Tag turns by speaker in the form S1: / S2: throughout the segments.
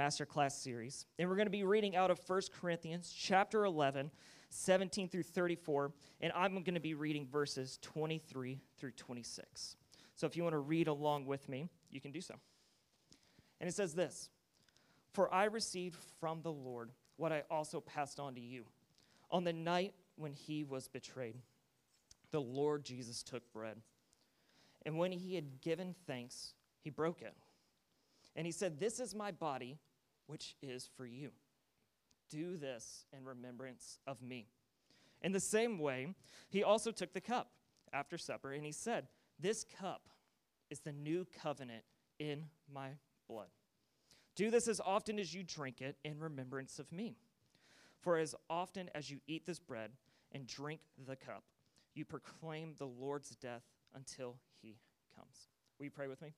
S1: masterclass series. And we're going to be reading out of 1 Corinthians chapter 11, 17 through 34. And I'm going to be reading verses 23 through 26. So if you want to read along with me, you can do so. And it says this For I received from the Lord what I also passed on to you. On the night when he was betrayed, the Lord Jesus took bread. And when he had given thanks, he broke it. And he said, This is my body which is for you. Do this in remembrance of me. In the same way, he also took the cup after supper, and he said, This cup is the new covenant in my blood. Do this as often as you drink it in remembrance of me. For as often as you eat this bread and drink the cup, you proclaim the Lord's death until he comes. Will you pray with me?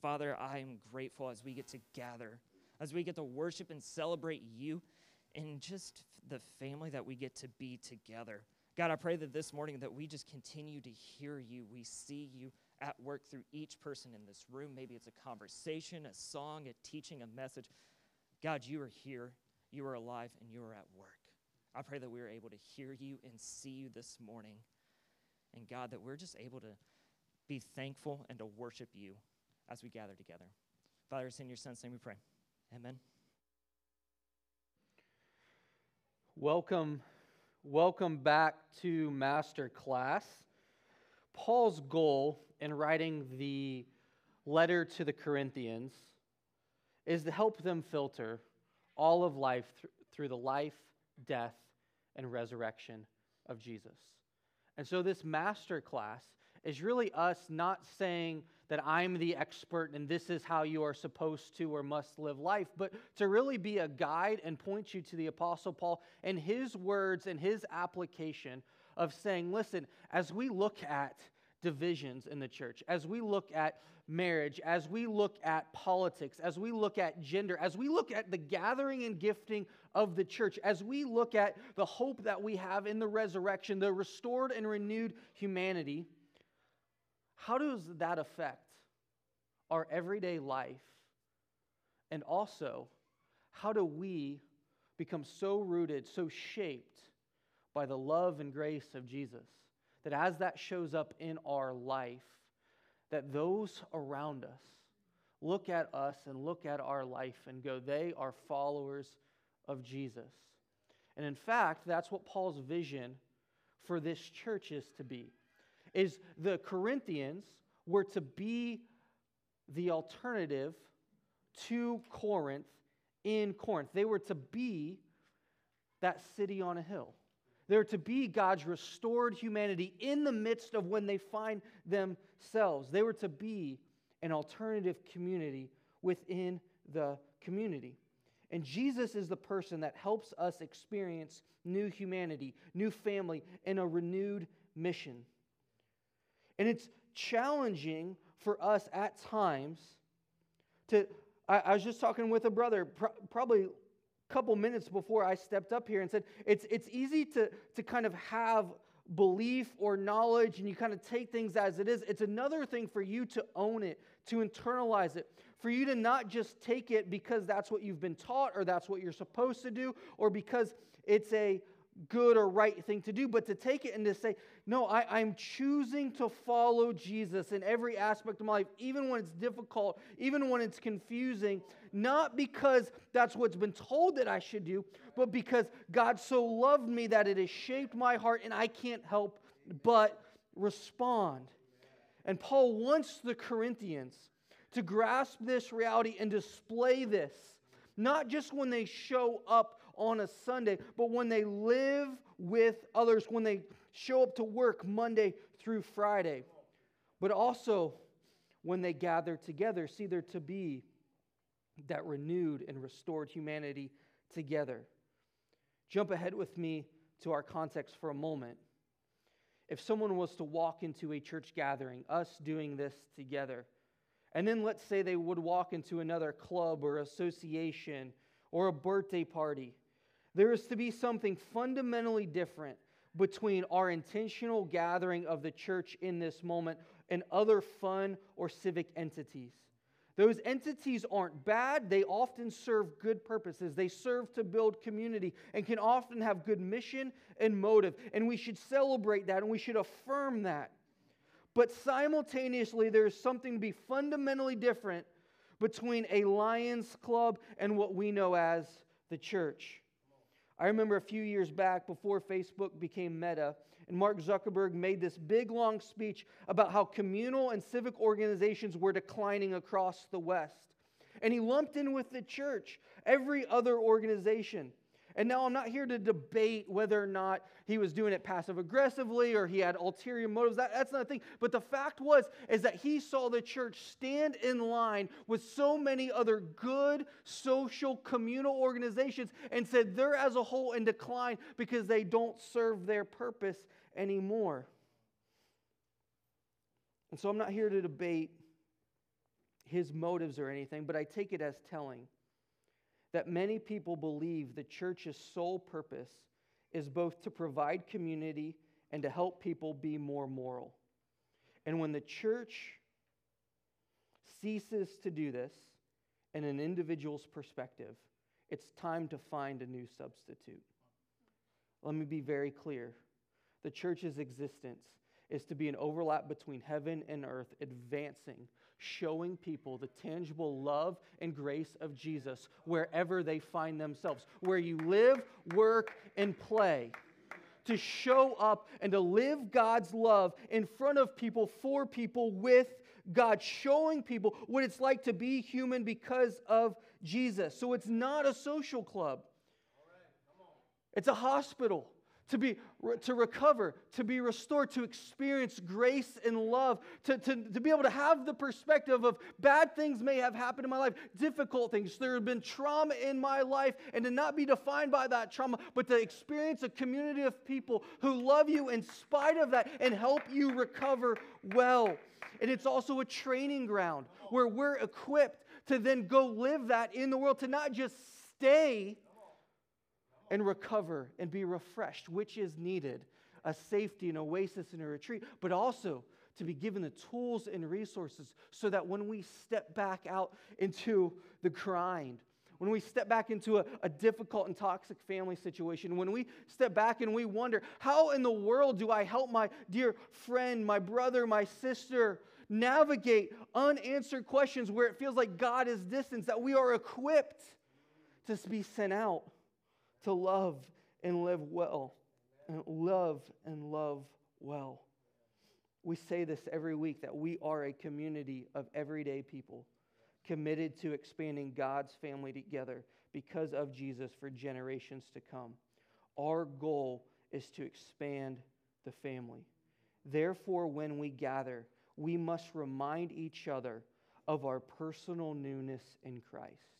S1: Father, I am grateful as we get to gather, as we get to worship and celebrate you and just the family that we get to be together. God, I pray that this morning that we just continue to hear you. We see you at work through each person in this room. Maybe it's a conversation, a song, a teaching, a message. God, you are here, you are alive, and you are at work. I pray that we are able to hear you and see you this morning. And God, that we're just able to be thankful and to worship you as we gather together. Father, it's in your son's name we pray. Amen.
S2: Welcome, welcome back to Master Class. Paul's goal in writing the letter to the Corinthians is to help them filter all of life th- through the life, death, and resurrection of Jesus. And so, this master class is really us not saying that I'm the expert and this is how you are supposed to or must live life, but to really be a guide and point you to the Apostle Paul and his words and his application of saying, listen, as we look at divisions in the church, as we look at marriage, as we look at politics, as we look at gender, as we look at the gathering and gifting of the church, as we look at the hope that we have in the resurrection, the restored and renewed humanity how does that affect our everyday life? And also, how do we become so rooted, so shaped by the love and grace of Jesus that as that shows up in our life, that those around us look at us and look at our life and go, they are followers of Jesus. And in fact, that's what Paul's vision for this church is to be is the Corinthians were to be the alternative to Corinth in Corinth. They were to be that city on a hill. They're to be God's restored humanity in the midst of when they find themselves. They were to be an alternative community within the community. And Jesus is the person that helps us experience new humanity, new family, and a renewed mission. And it's challenging for us at times to. I, I was just talking with a brother, pr- probably a couple minutes before I stepped up here, and said it's, it's easy to, to kind of have belief or knowledge and you kind of take things as it is. It's another thing for you to own it, to internalize it, for you to not just take it because that's what you've been taught or that's what you're supposed to do or because it's a good or right thing to do, but to take it and to say, no, I, am choosing to follow Jesus in every aspect of my life, even when it's difficult, even when it's confusing, not because that's what's been told that I should do, but because God so loved me that it has shaped my heart and I can't help but respond. And Paul wants the Corinthians to grasp this reality and display this, not just when they show up on a Sunday, but when they live with others, when they show up to work Monday through Friday, but also when they gather together. See, they're to be that renewed and restored humanity together. Jump ahead with me to our context for a moment. If someone was to walk into a church gathering, us doing this together, and then let's say they would walk into another club or association or a birthday party, there is to be something fundamentally different between our intentional gathering of the church in this moment and other fun or civic entities. Those entities aren't bad. They often serve good purposes. They serve to build community and can often have good mission and motive. And we should celebrate that and we should affirm that. But simultaneously, there is something to be fundamentally different between a Lions Club and what we know as the church. I remember a few years back before Facebook became Meta, and Mark Zuckerberg made this big long speech about how communal and civic organizations were declining across the West. And he lumped in with the church every other organization. And now I'm not here to debate whether or not he was doing it passive aggressively or he had ulterior motives. That, that's not a thing. But the fact was is that he saw the church stand in line with so many other good social communal organizations and said they're as a whole in decline because they don't serve their purpose anymore. And so I'm not here to debate his motives or anything, but I take it as telling that many people believe the church's sole purpose is both to provide community and to help people be more moral. And when the church ceases to do this in an individual's perspective, it's time to find a new substitute. Let me be very clear. The church's existence is to be an overlap between heaven and earth, advancing showing people the tangible love and grace of Jesus wherever they find themselves, where you live, work, and play. To show up and to live God's love in front of people, for people, with God, showing people what it's like to be human because of Jesus. So it's not a social club, it's a hospital to be to recover to be restored to experience grace and love to, to, to be able to have the perspective of bad things may have happened in my life difficult things. There have been trauma in my life and to not be defined by that trauma but to experience a community of people who love you in spite of that and help you recover well. And it's also a training ground where we're equipped to then go live that in the world to not just stay and recover and be refreshed, which is needed. A safety, an oasis, and a retreat, but also to be given the tools and resources so that when we step back out into the grind, when we step back into a, a, difficult and toxic family situation, when we step back and we wonder, how in the world do I help my dear friend, my brother, my sister navigate unanswered questions where it feels like God is distant, that we are equipped to be sent out to love and live well. And love and love well. We say this every week that we are a community of everyday people committed to expanding God's family together because of Jesus for generations to come. Our goal is to expand the family. Therefore, when we gather, we must remind each other of our personal newness in Christ,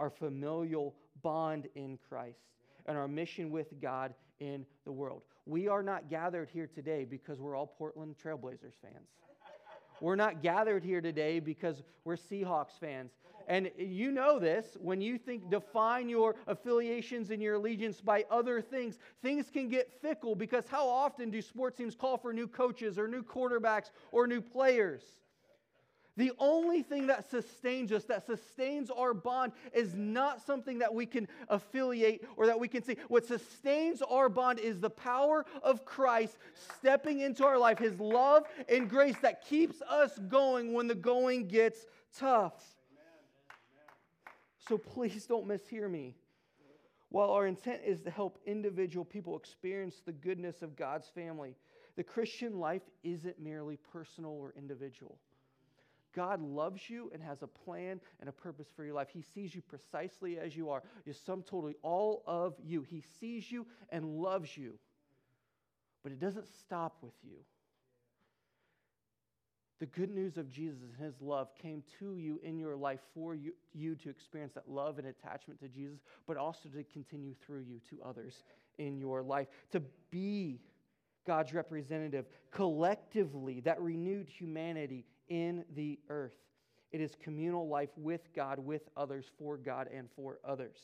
S2: our familial bond in Christ, and our mission with God in the world. We are not gathered here today because we're all Portland Trailblazers fans. We're not gathered here today because we're Seahawks fans. And you know this when you think define your affiliations and your allegiance by other things, things can get fickle because how often do sports teams call for new coaches or new quarterbacks or new players? The only thing that sustains us, that sustains our bond, is not something that we can affiliate or that we can see. What sustains our bond is the power of Christ stepping into our life, His love and grace that keeps us going when the going gets tough. So please don't mishear me. While our intent is to help individual people experience the goodness of God's family, the Christian life isn't merely personal or individual. God loves you and has a plan and a purpose for your life. He sees you precisely as you are. You're sum totally all of you. He sees you and loves you. But it doesn't stop with you. The good news of Jesus and his love came to you in your life for you, you to experience that love and attachment to Jesus, but also to continue through you to others in your life. To be God's representative collectively, that renewed humanity in the earth. It is communal life with God, with others, for God, and for others.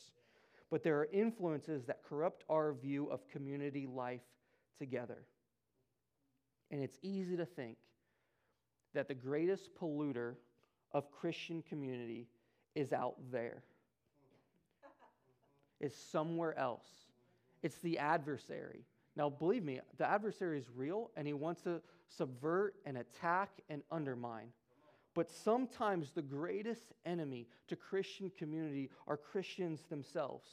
S2: But there are influences that corrupt our view of community life together. And it's easy to think that the greatest polluter of Christian community is out there, is somewhere else. It's the adversary. Now, believe me, the adversary is real and he wants to subvert and attack and undermine. But sometimes the greatest enemy to Christian community are Christians themselves.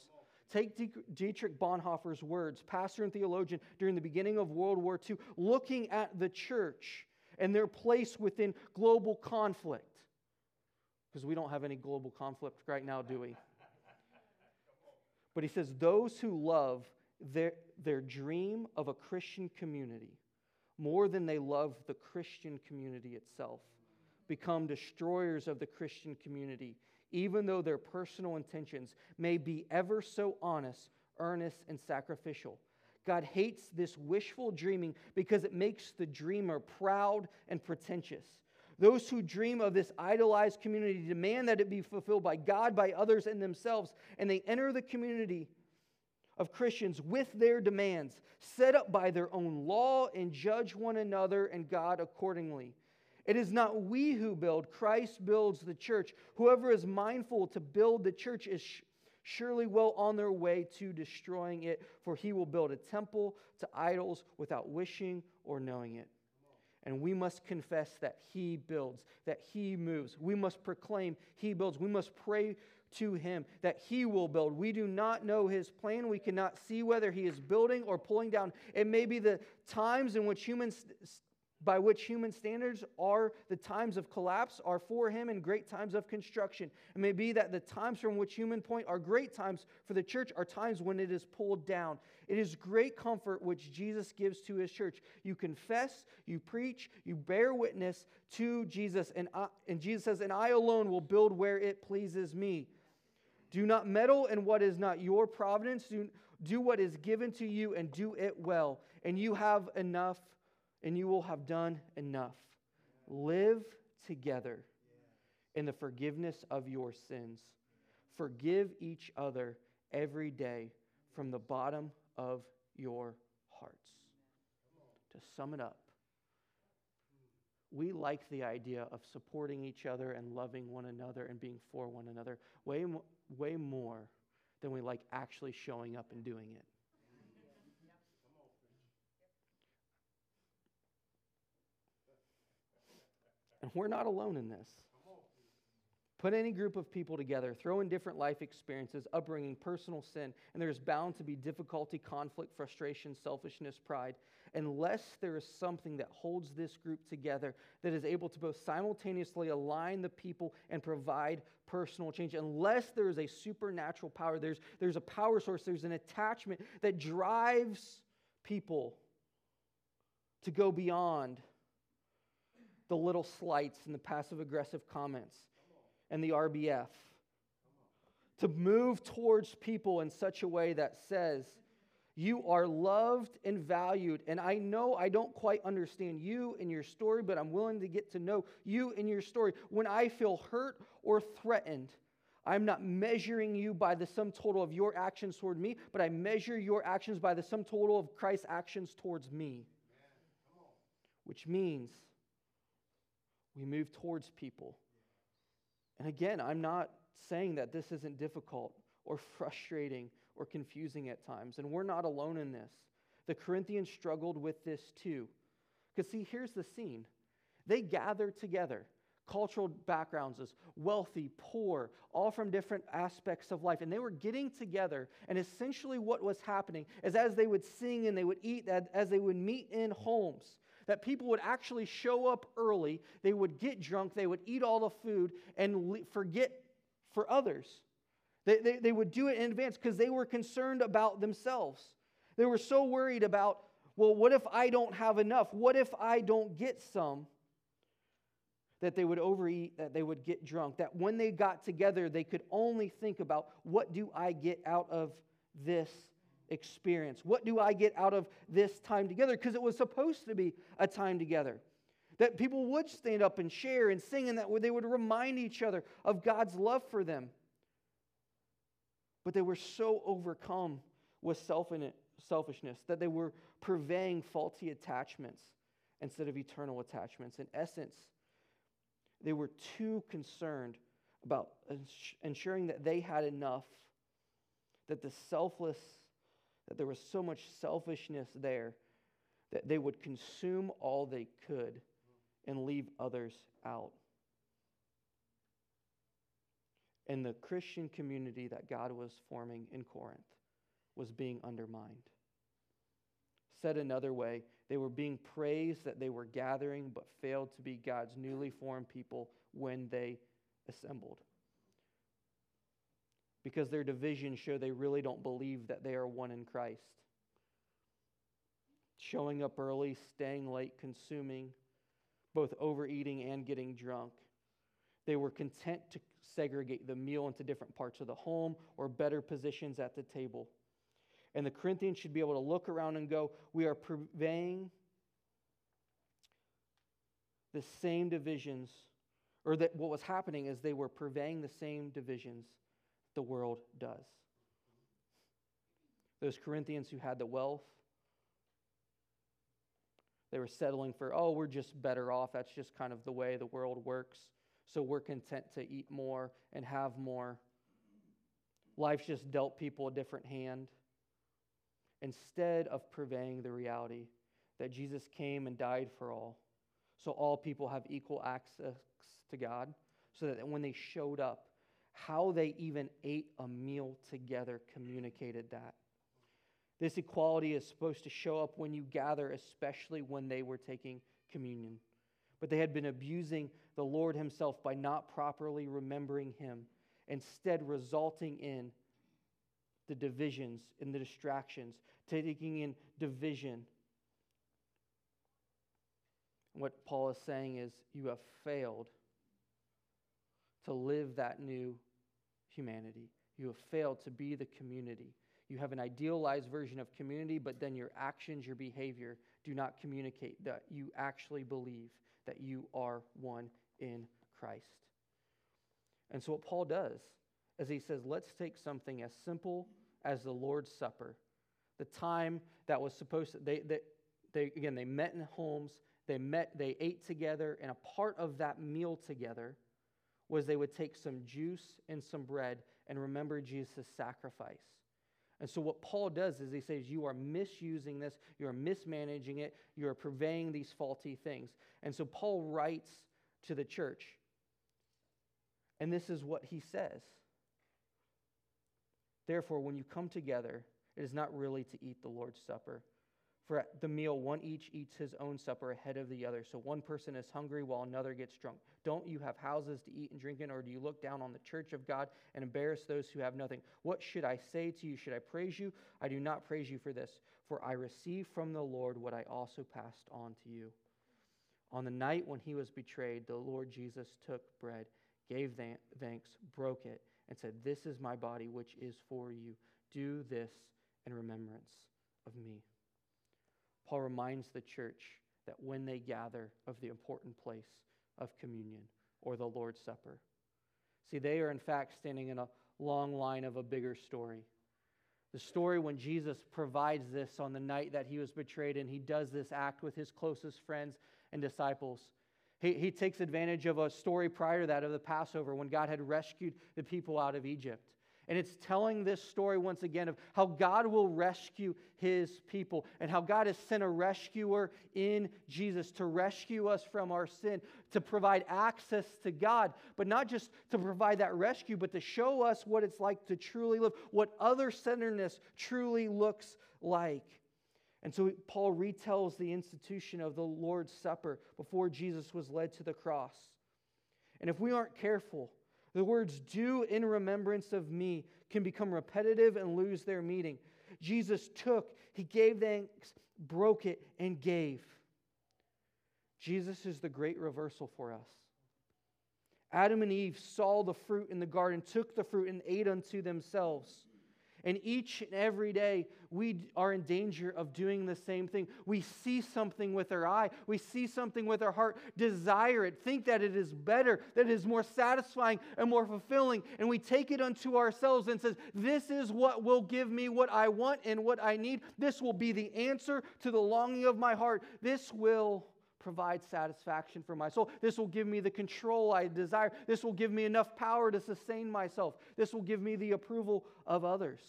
S2: Take Dietrich Bonhoeffer's words, pastor and theologian during the beginning of World War II, looking at the church and their place within global conflict. Because we don't have any global conflict right now, do we? But he says, those who love their, their dream of a Christian community more than they love the Christian community itself become destroyers of the Christian community even though their personal intentions may be ever so honest, earnest, and sacrificial. God hates this wishful dreaming because it makes the dreamer proud and pretentious. Those who dream of this idolized community demand that it be fulfilled by God, by others, and themselves, and they enter the community of Christians with their demands, set up by their own law, and judge one another and God accordingly. It is not we who build, Christ builds the church. Whoever is mindful to build the church is surely well on their way to destroying it, for he will build a temple to idols without wishing or knowing it. And we must confess that he builds, that he moves. We must proclaim he builds. We must pray to him that he will build. We do not know his plan. We cannot see whether he is building or pulling down. It may be the times in which humans by which human standards are the times of collapse are for him and great times of construction. It may be that the times from which human point are great times for the church are times when it is pulled down. It is great comfort which Jesus gives to his church. You confess, you preach, you bear witness to Jesus, and, I, and Jesus says, And I alone will build where it pleases me. Do not meddle in what is not your providence. Do, do what is given to you and do it well. And you have enough and you will have done enough. Live together in the forgiveness of your sins. Forgive each other every day from the bottom of your hearts. To sum it up, we like the idea of supporting each other and loving one another and being for one another way, way more than we like actually showing up and doing it. And we're not alone in this. Put any group of people together, throw in different life experiences, upbringing, personal sin, and there's bound to be difficulty, conflict, frustration, selfishness, pride, unless there is something that holds this group together that is able to both simultaneously align the people and provide personal change. Unless there is a supernatural power, there's, there's a power source, there's an attachment that drives people to go beyond the little slights and the passive aggressive comments and the RBF. To move towards people in such a way that says, You are loved and valued. And I know I don't quite understand you and your story, but I'm willing to get to know you and your story. When I feel hurt or threatened, I'm not measuring you by the sum total of your actions toward me, but I measure your actions by the sum total of Christ's actions towards me. Which means we move towards people. And again, I'm not saying that this isn't difficult or frustrating or confusing at times, and we're not alone in this. The Corinthians struggled with this too. Because, see, here's the scene they gathered together cultural backgrounds as wealthy, poor, all from different aspects of life. And they were getting together. And essentially, what was happening is as they would sing and they would eat, as they would meet in homes, that people would actually show up early, they would get drunk, they would eat all the food, and forget for others. They, they, they would do it in advance because they were concerned about themselves. They were so worried about, well, what if I don't have enough? What if I don't get some? That they would overeat, that they would get drunk, that when they got together, they could only think about what do I get out of this experience? What do I get out of this time together? Because it was supposed to be a time together. That people would stand up and share and sing, and that they would remind each other of God's love for them. But they were so overcome with selfishness that they were purveying faulty attachments instead of eternal attachments. In essence, They were too concerned about ensuring that they had enough, that the selfless, that there was so much selfishness there that they would consume all they could and leave others out. And the Christian community that God was forming in Corinth was being undermined. Said another way, they were being praised that they were gathering, but failed to be God's newly formed people when they assembled. Because their divisions show they really don't believe that they are one in Christ. Showing up early, staying late, consuming, both overeating and getting drunk. They were content to segregate the meal into different parts of the home or better positions at the table. And the Corinthians should be able to look around and go, We are purveying the same divisions, or that what was happening is they were purveying the same divisions the world does. Those Corinthians who had the wealth, they were settling for, oh, we're just better off. That's just kind of the way the world works. So we're content to eat more and have more. Life's just dealt people a different hand instead of purveying the reality that Jesus came and died for all, so all people have equal access to God, so that when they showed up, how they even ate a meal together communicated that. This equality is supposed to show up when you gather, especially when they were taking communion. But they had been abusing the Lord Himself by not properly remembering Him, instead, resulting in the divisions and the distractions, taking in division. What Paul is saying is, you have failed to live that new humanity. You have failed to be the community. You have an idealized version of community, but then your actions, your behavior do not communicate that you actually believe that you are one in Christ. And so, what Paul does is he says, let's take something as simple as the Lord's Supper, the time that was supposed to, they, they, they, again, they met in homes, they met, they ate together, and a part of that meal together was they would take some juice and some bread and remember Jesus' sacrifice. And so, what Paul does is he says, You are misusing this, you are mismanaging it, you are purveying these faulty things. And so, Paul writes to the church, and this is what he says Therefore, when you come together, it is not really to eat the Lord's Supper. For at the meal, one each eats his own supper ahead of the other. So one person is hungry while another gets drunk. Don't you have houses to eat and drink in, or do you look down on the church of God and embarrass those who have nothing? What should I say to you? Should I praise you? I do not praise you for this, for I received from the Lord what I also passed on to you. On the night when he was betrayed, the Lord Jesus took bread, gave thanks, broke it, and said, This is my body, which is for you. Do this in remembrance of me. Paul reminds the church that when they gather of the important place of communion or the Lord's Supper. See, they are in fact standing in a long line of a bigger story. The story when Jesus provides this on the night that he was betrayed, and he does this act with his closest friends and disciples. He, he takes advantage of a story prior to that of the Passover when God had rescued the people out of Egypt. And it's telling this story once again of how God will rescue his people and how God has sent a rescuer in Jesus to rescue us from our sin, to provide access to God, but not just to provide that rescue, but to show us what it's like to truly live, what other centeredness truly looks like. And so Paul retells the institution of the Lord's Supper before Jesus was led to the cross. And if we aren't careful, the words, do in remembrance of me, can become repetitive and lose their meaning. Jesus took, he gave thanks, broke it, and gave. Jesus is the great reversal for us. Adam and Eve saw the fruit in the garden, took the fruit, and ate unto themselves. And each and every day, we are in danger of doing the same thing. We see something with our eye, we see something with our heart, desire it, think that it is better, that it is more satisfying and more fulfilling, and we take it unto ourselves and says, "This is what will give me what I want and what I need. This will be the answer to the longing of my heart. This will provide satisfaction for my soul. This will give me the control I desire. This will give me enough power to sustain myself. This will give me the approval of others.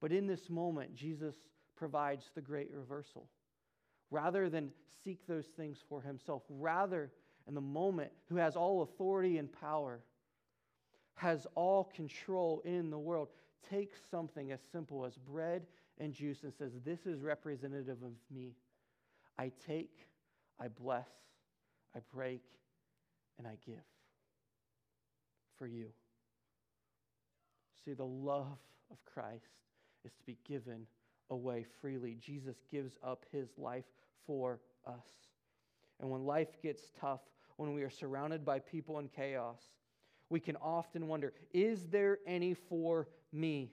S2: But in this moment, Jesus provides the great reversal. Rather than seek those things for himself, rather, in the moment, who has all authority and power, has all control in the world, takes something as simple as bread and juice and says, This is representative of me. I take, I bless, I break, and I give for you. See, the love of Christ is to be given away freely. Jesus gives up his life for us. And when life gets tough, when we are surrounded by people in chaos, we can often wonder is there any for me?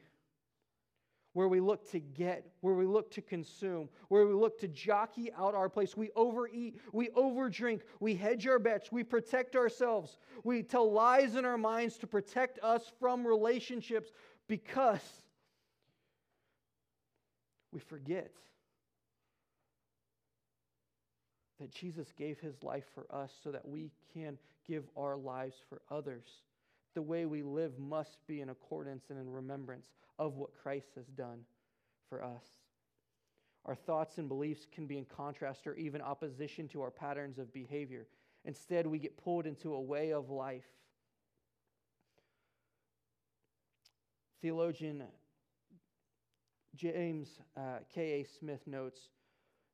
S2: Where we look to get, where we look to consume, where we look to jockey out our place. We overeat, we overdrink, we hedge our bets, we protect ourselves, we tell lies in our minds to protect us from relationships because we forget that Jesus gave his life for us so that we can give our lives for others. The way we live must be in accordance and in remembrance of what Christ has done for us. Our thoughts and beliefs can be in contrast or even opposition to our patterns of behavior. Instead, we get pulled into a way of life. Theologian James uh, K.A. Smith notes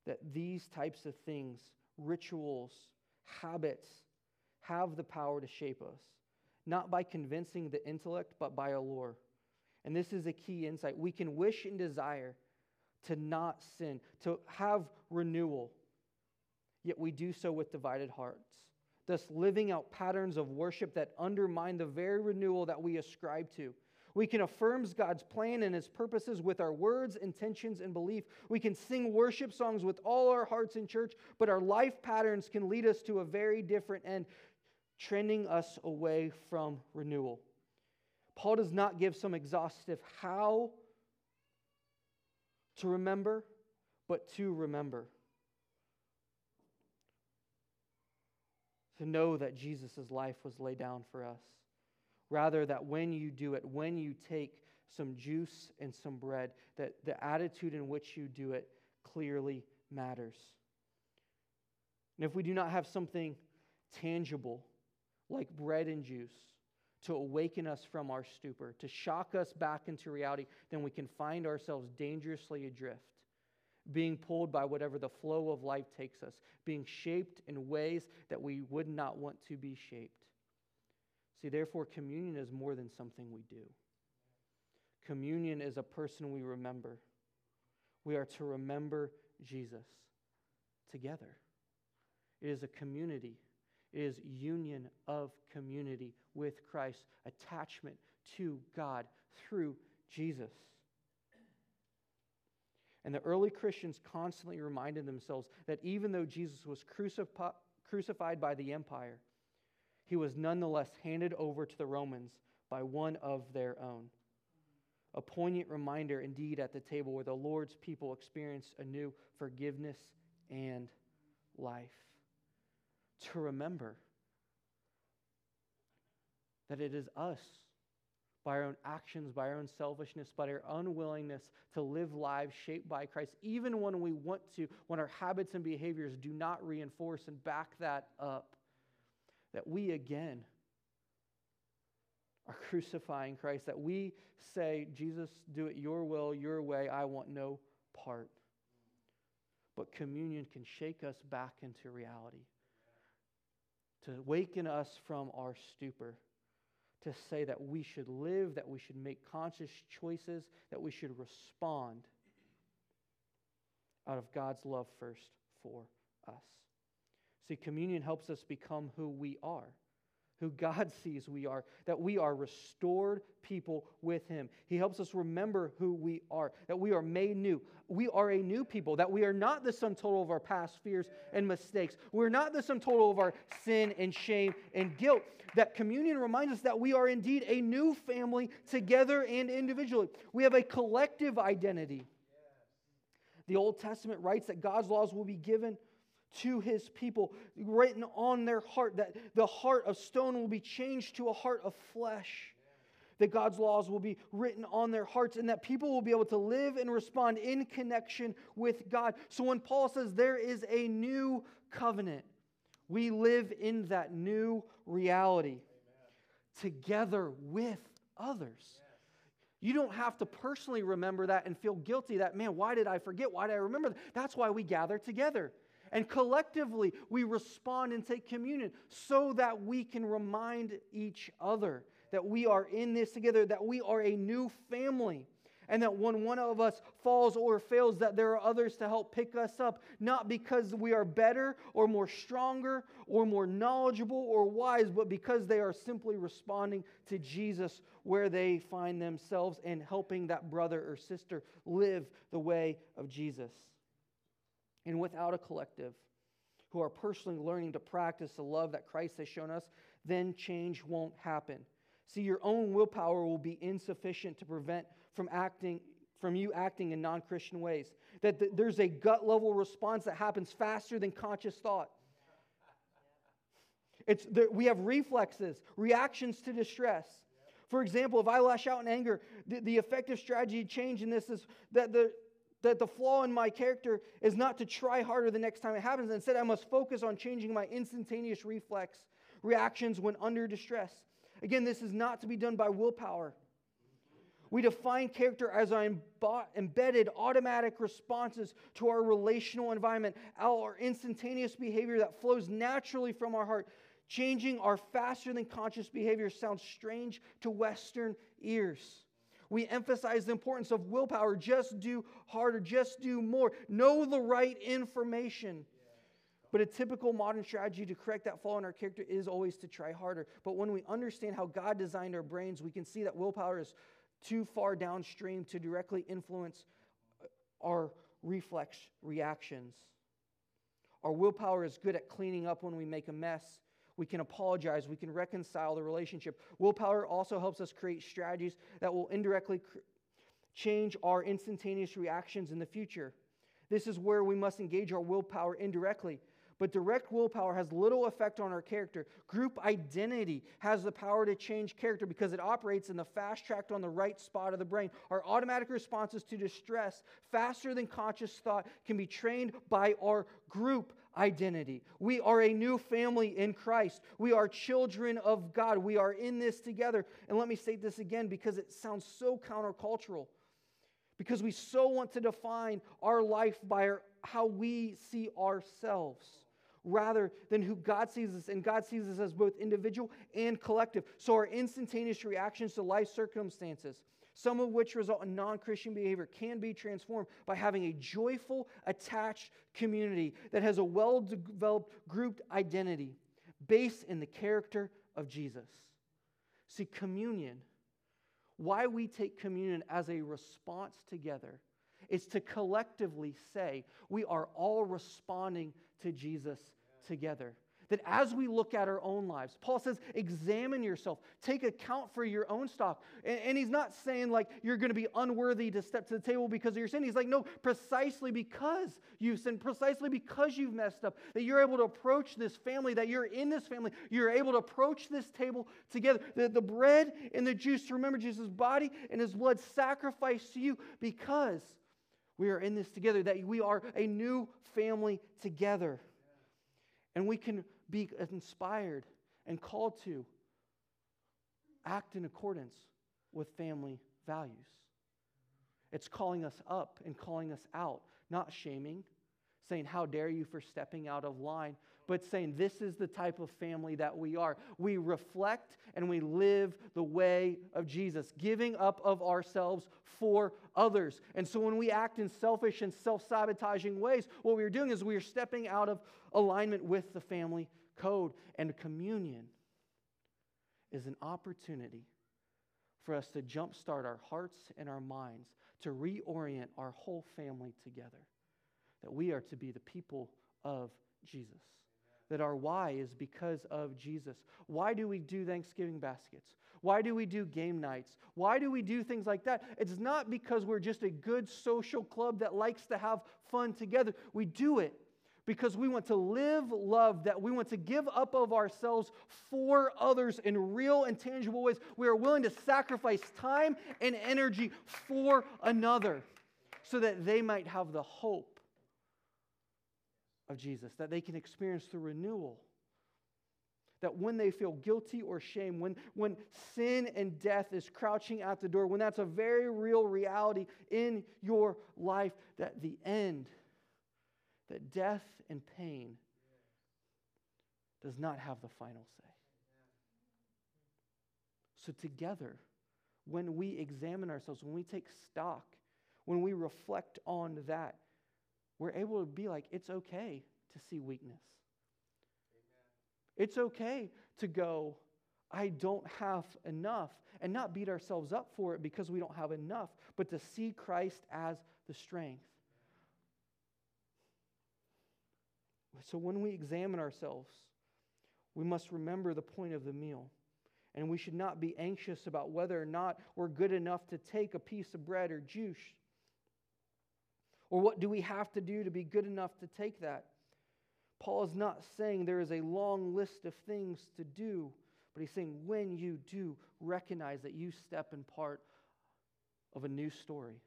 S2: that these types of things, rituals, habits, have the power to shape us, not by convincing the intellect, but by allure. And this is a key insight. We can wish and desire to not sin, to have renewal, yet we do so with divided hearts, thus living out patterns of worship that undermine the very renewal that we ascribe to. We can affirm God's plan and his purposes with our words, intentions, and belief. We can sing worship songs with all our hearts in church, but our life patterns can lead us to a very different end, trending us away from renewal. Paul does not give some exhaustive how to remember, but to remember. To know that Jesus' life was laid down for us. Rather, that when you do it, when you take some juice and some bread, that the attitude in which you do it clearly matters. And if we do not have something tangible like bread and juice to awaken us from our stupor, to shock us back into reality, then we can find ourselves dangerously adrift, being pulled by whatever the flow of life takes us, being shaped in ways that we would not want to be shaped. See, therefore, communion is more than something we do. Communion is a person we remember. We are to remember Jesus together. It is a community, it is union of community with Christ, attachment to God through Jesus. And the early Christians constantly reminded themselves that even though Jesus was crucifi- crucified by the empire, he was nonetheless handed over to the Romans by one of their own. A poignant reminder, indeed, at the table where the Lord's people experience a new forgiveness and life. To remember that it is us, by our own actions, by our own selfishness, by our unwillingness to live lives shaped by Christ, even when we want to, when our habits and behaviors do not reinforce and back that up that we again are crucifying Christ, that we say, Jesus, do it your will, your way, I want no part. But communion can shake us back into reality, to waken us from our stupor, to say that we should live, that we should make conscious choices, that we should respond out of God's love first for us. See, communion helps us become who we are, who God sees we are, that we are restored people with Him. He helps us remember who we are, that we are made new. We are a new people, that we are not the sum total of our past fears and mistakes. We're not the sum total of our sin and shame and guilt. That communion reminds us that we are indeed a new family together and individually. We have a collective identity. The Old Testament writes that God's laws will be given to his people, written on their heart, that the heart of stone will be changed to a heart of flesh. That God's laws will be written on their hearts and that people will be able to live and respond in connection with God. So when Paul says there is a new covenant, we live in that new reality together with others. You don't have to personally remember that and feel guilty that, man, why did I forget? Why did I remember that? That's why we gather together. And collectively, we respond and take communion so that we can remind each other that we are in this together, that we are a new family, and that when one of us falls or fails, that there are others to help pick us up, not because we are better or more stronger or more knowledgeable or wise, but because they are simply responding to Jesus where they find themselves and helping that brother or sister live the way of Jesus and without a collective who are personally learning to practice the love that Christ has shown us, then change won't happen. See, your own willpower will be insufficient to prevent from acting from you acting in non-Christian ways. That th- there's a gut level response that happens faster than conscious thought. It's there, we have reflexes, reactions to distress. For example, if I lash out in anger, the, the effective strategy to change in this is that the that the flaw in my character is not to try harder the next time it happens. Instead, I must focus on changing my instantaneous reflex reactions when under distress. Again, this is not to be done by willpower. We define character as our embedded automatic responses to our relational environment, our instantaneous behavior that flows naturally from our heart. Changing our faster than conscious behavior sounds strange to Western ears. We emphasize the importance of willpower. Just do harder, just do more. Know the right information. But a typical modern strategy to correct that flaw in our character is always to try harder. But when we understand how God designed our brains, we can see that willpower is too far downstream to directly influence our reflex reactions. Our willpower is good at cleaning up when we make a mess, we can apologize, we can reconcile the relationship. Willpower also helps us create strategies that will indirectly cr- change our instantaneous reactions in the future. This is where we must engage our willpower indirectly. But direct willpower has little effect on our character. Group identity has the power to change character because it operates in the fast track on the right spot of the brain. Our automatic responses to distress, faster than conscious thought, can be trained by our group identity. We are a new family in Christ. We are children of God. We are in this together. And let me say this again because it sounds so countercultural. Because we so want to define our life by our, how we see ourselves rather than who God sees us. And God sees us as both individual and collective. So our instantaneous reactions to life circumstances some of which result in non Christian behavior, can be transformed by having a joyful, attached community that has a well developed grouped identity based in the character of Jesus. See, communion, why we take communion as a response together is to collectively say we are all responding to Jesus together. That as we look at our own lives, Paul says, examine yourself, take account for your own stock. And, and he's not saying like you're going to be unworthy to step to the table because of your sin. He's like, no, precisely because you've sinned, precisely because you've messed up, that you're able to approach this family, that you're in this family, you're able to approach this table together. The, the bread and the juice remember Jesus' body and his blood sacrificed to you because we are in this together, that we are a new family together. And we can be inspired and called to act in accordance with family values. It's calling us up and calling us out, not shaming, saying, How dare you for stepping out of line, but saying, This is the type of family that we are. We reflect and we live the way of Jesus, giving up of ourselves for others. And so when we act in selfish and self sabotaging ways, what we're doing is we are stepping out of alignment with the family code. And communion is an opportunity for us to jumpstart our hearts and our minds, to reorient our whole family together. That we are to be the people of Jesus. That our why is because of Jesus. Why do we do Thanksgiving baskets? Why do we do game nights? Why do we do things like that? It's not because we're just a good social club that likes to have fun together. We do it because we want to live love, that we want to give up of ourselves for others in real and tangible ways. We are willing to sacrifice time and energy for another so that they might have the hope of Jesus, that they can experience the renewal. That when they feel guilty or shame, when, when sin and death is crouching at the door, when that's a very real reality in your life, that the end that death and pain does not have the final say. So, together, when we examine ourselves, when we take stock, when we reflect on that, we're able to be like, it's okay to see weakness. It's okay to go, I don't have enough, and not beat ourselves up for it because we don't have enough, but to see Christ as the strength. So when we examine ourselves, we must remember the point of the meal. And we should not be anxious about whether or not we're good enough to take a piece of bread or juice. Or what do we have to do to be good enough to take that? Paul is not saying there is a long list of things to do, but he's saying when you do, recognize that you step in part of a new story,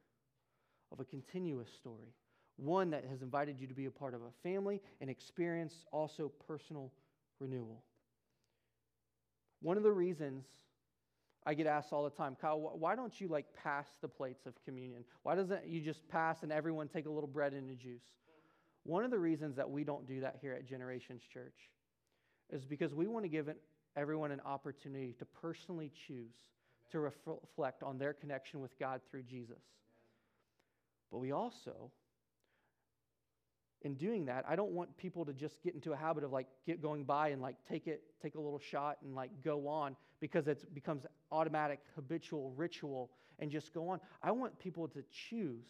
S2: of a continuous story one that has invited you to be a part of a family and experience also personal renewal. One of the reasons I get asked all the time, Kyle, why don't you like pass the plates of communion? Why doesn't you just pass and everyone take a little bread and a juice? One of the reasons that we don't do that here at Generations Church is because we want to give everyone an opportunity to personally choose to reflect on their connection with God through Jesus. But we also in doing that, I don't want people to just get into a habit of like get going by and like take it, take a little shot and like go on because it becomes automatic, habitual, ritual and just go on. I want people to choose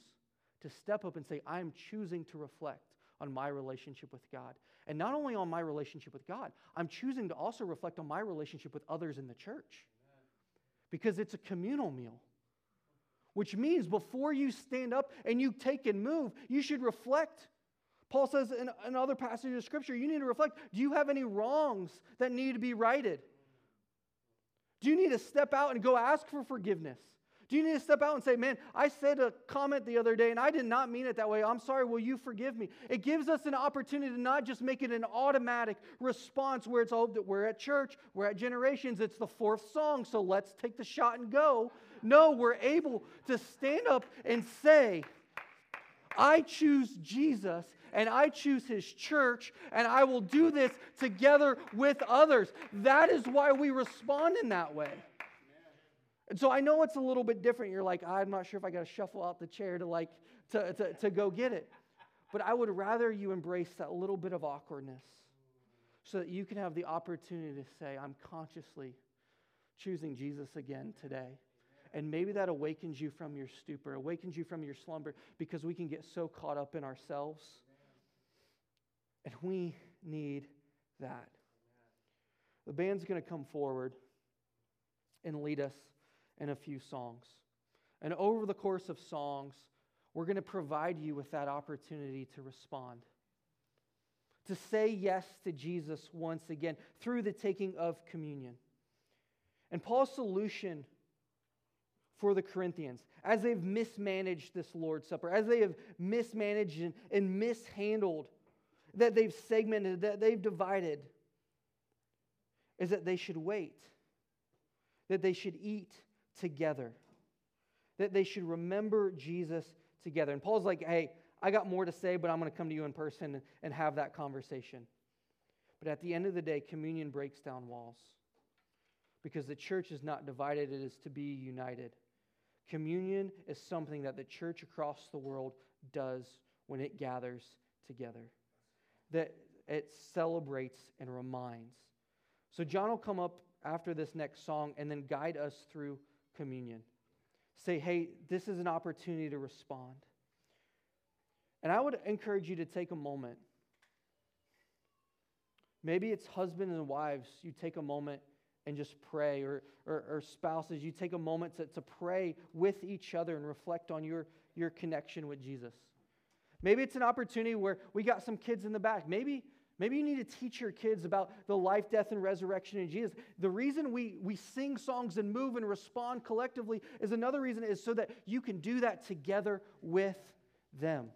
S2: to step up and say, I'm choosing to reflect on my relationship with God. And not only on my relationship with God, I'm choosing to also reflect on my relationship with others in the church because it's a communal meal. Which means before you stand up and you take and move, you should reflect Paul says in another passage of Scripture, you need to reflect do you have any wrongs that need to be righted? Do you need to step out and go ask for forgiveness? Do you need to step out and say, Man, I said a comment the other day and I did not mean it that way. I'm sorry. Will you forgive me? It gives us an opportunity to not just make it an automatic response where it's, all that we're at church, we're at generations, it's the fourth song, so let's take the shot and go. No, we're able to stand up and say, I choose Jesus and I choose his church, and I will do this together with others. That is why we respond in that way. And so I know it's a little bit different. You're like, I'm not sure if I got to shuffle out the chair to like to, to, to go get it. But I would rather you embrace that little bit of awkwardness so that you can have the opportunity to say, I'm consciously choosing Jesus again today. And maybe that awakens you from your stupor, awakens you from your slumber, because we can get so caught up in ourselves and we need that. The band's going to come forward and lead us in a few songs. And over the course of songs, we're going to provide you with that opportunity to respond, to say yes to Jesus once again through the taking of communion. And Paul's solution for the Corinthians, as they've mismanaged this Lord's Supper, as they have mismanaged and, and mishandled that they've segmented, that they've divided, is that they should wait, that they should eat together, that they should remember Jesus together. And Paul's like, hey, I got more to say, but I'm going to come to you in person and have that conversation. But at the end of the day, communion breaks down walls because the church is not divided, it is to be united. Communion is something that the church across the world does when it gathers together that it celebrates and reminds. So, John will come up after this next song and then guide us through communion. Say, hey, this is an opportunity to respond. And I would encourage you to take a moment. Maybe it's husbands and wives, you take a moment and just pray, or, or, or, spouses, you take a moment to, to pray with each other and reflect on your, your connection with Jesus. Maybe it's an opportunity where we got some kids in the back. Maybe, maybe you need to teach your kids about the life, death, and resurrection in Jesus. The reason we, we sing songs and move and respond collectively is another reason is so that you can do that together with them.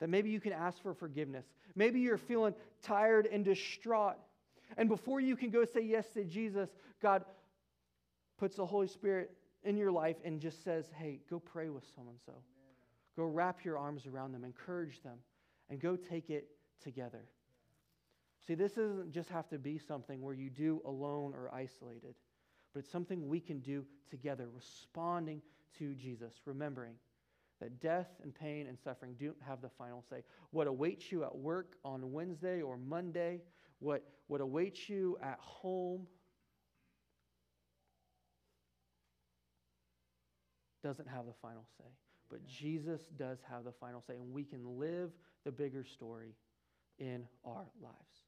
S2: That maybe you can ask for forgiveness. Maybe you're feeling tired and distraught. And before you can go say yes to Jesus, God puts the Holy Spirit in your life and just says, hey, go pray with so and so. Go wrap your arms around them, encourage them, and go take it together. See, this doesn't just have to be something where you do alone or isolated, but it's something we can do together, responding to Jesus, remembering that death and pain and suffering don't have the final say. What awaits you at work on Wednesday or Monday, what, what awaits you at home, doesn't have the final say. But Jesus does have the final say, and we can live the bigger story in our lives.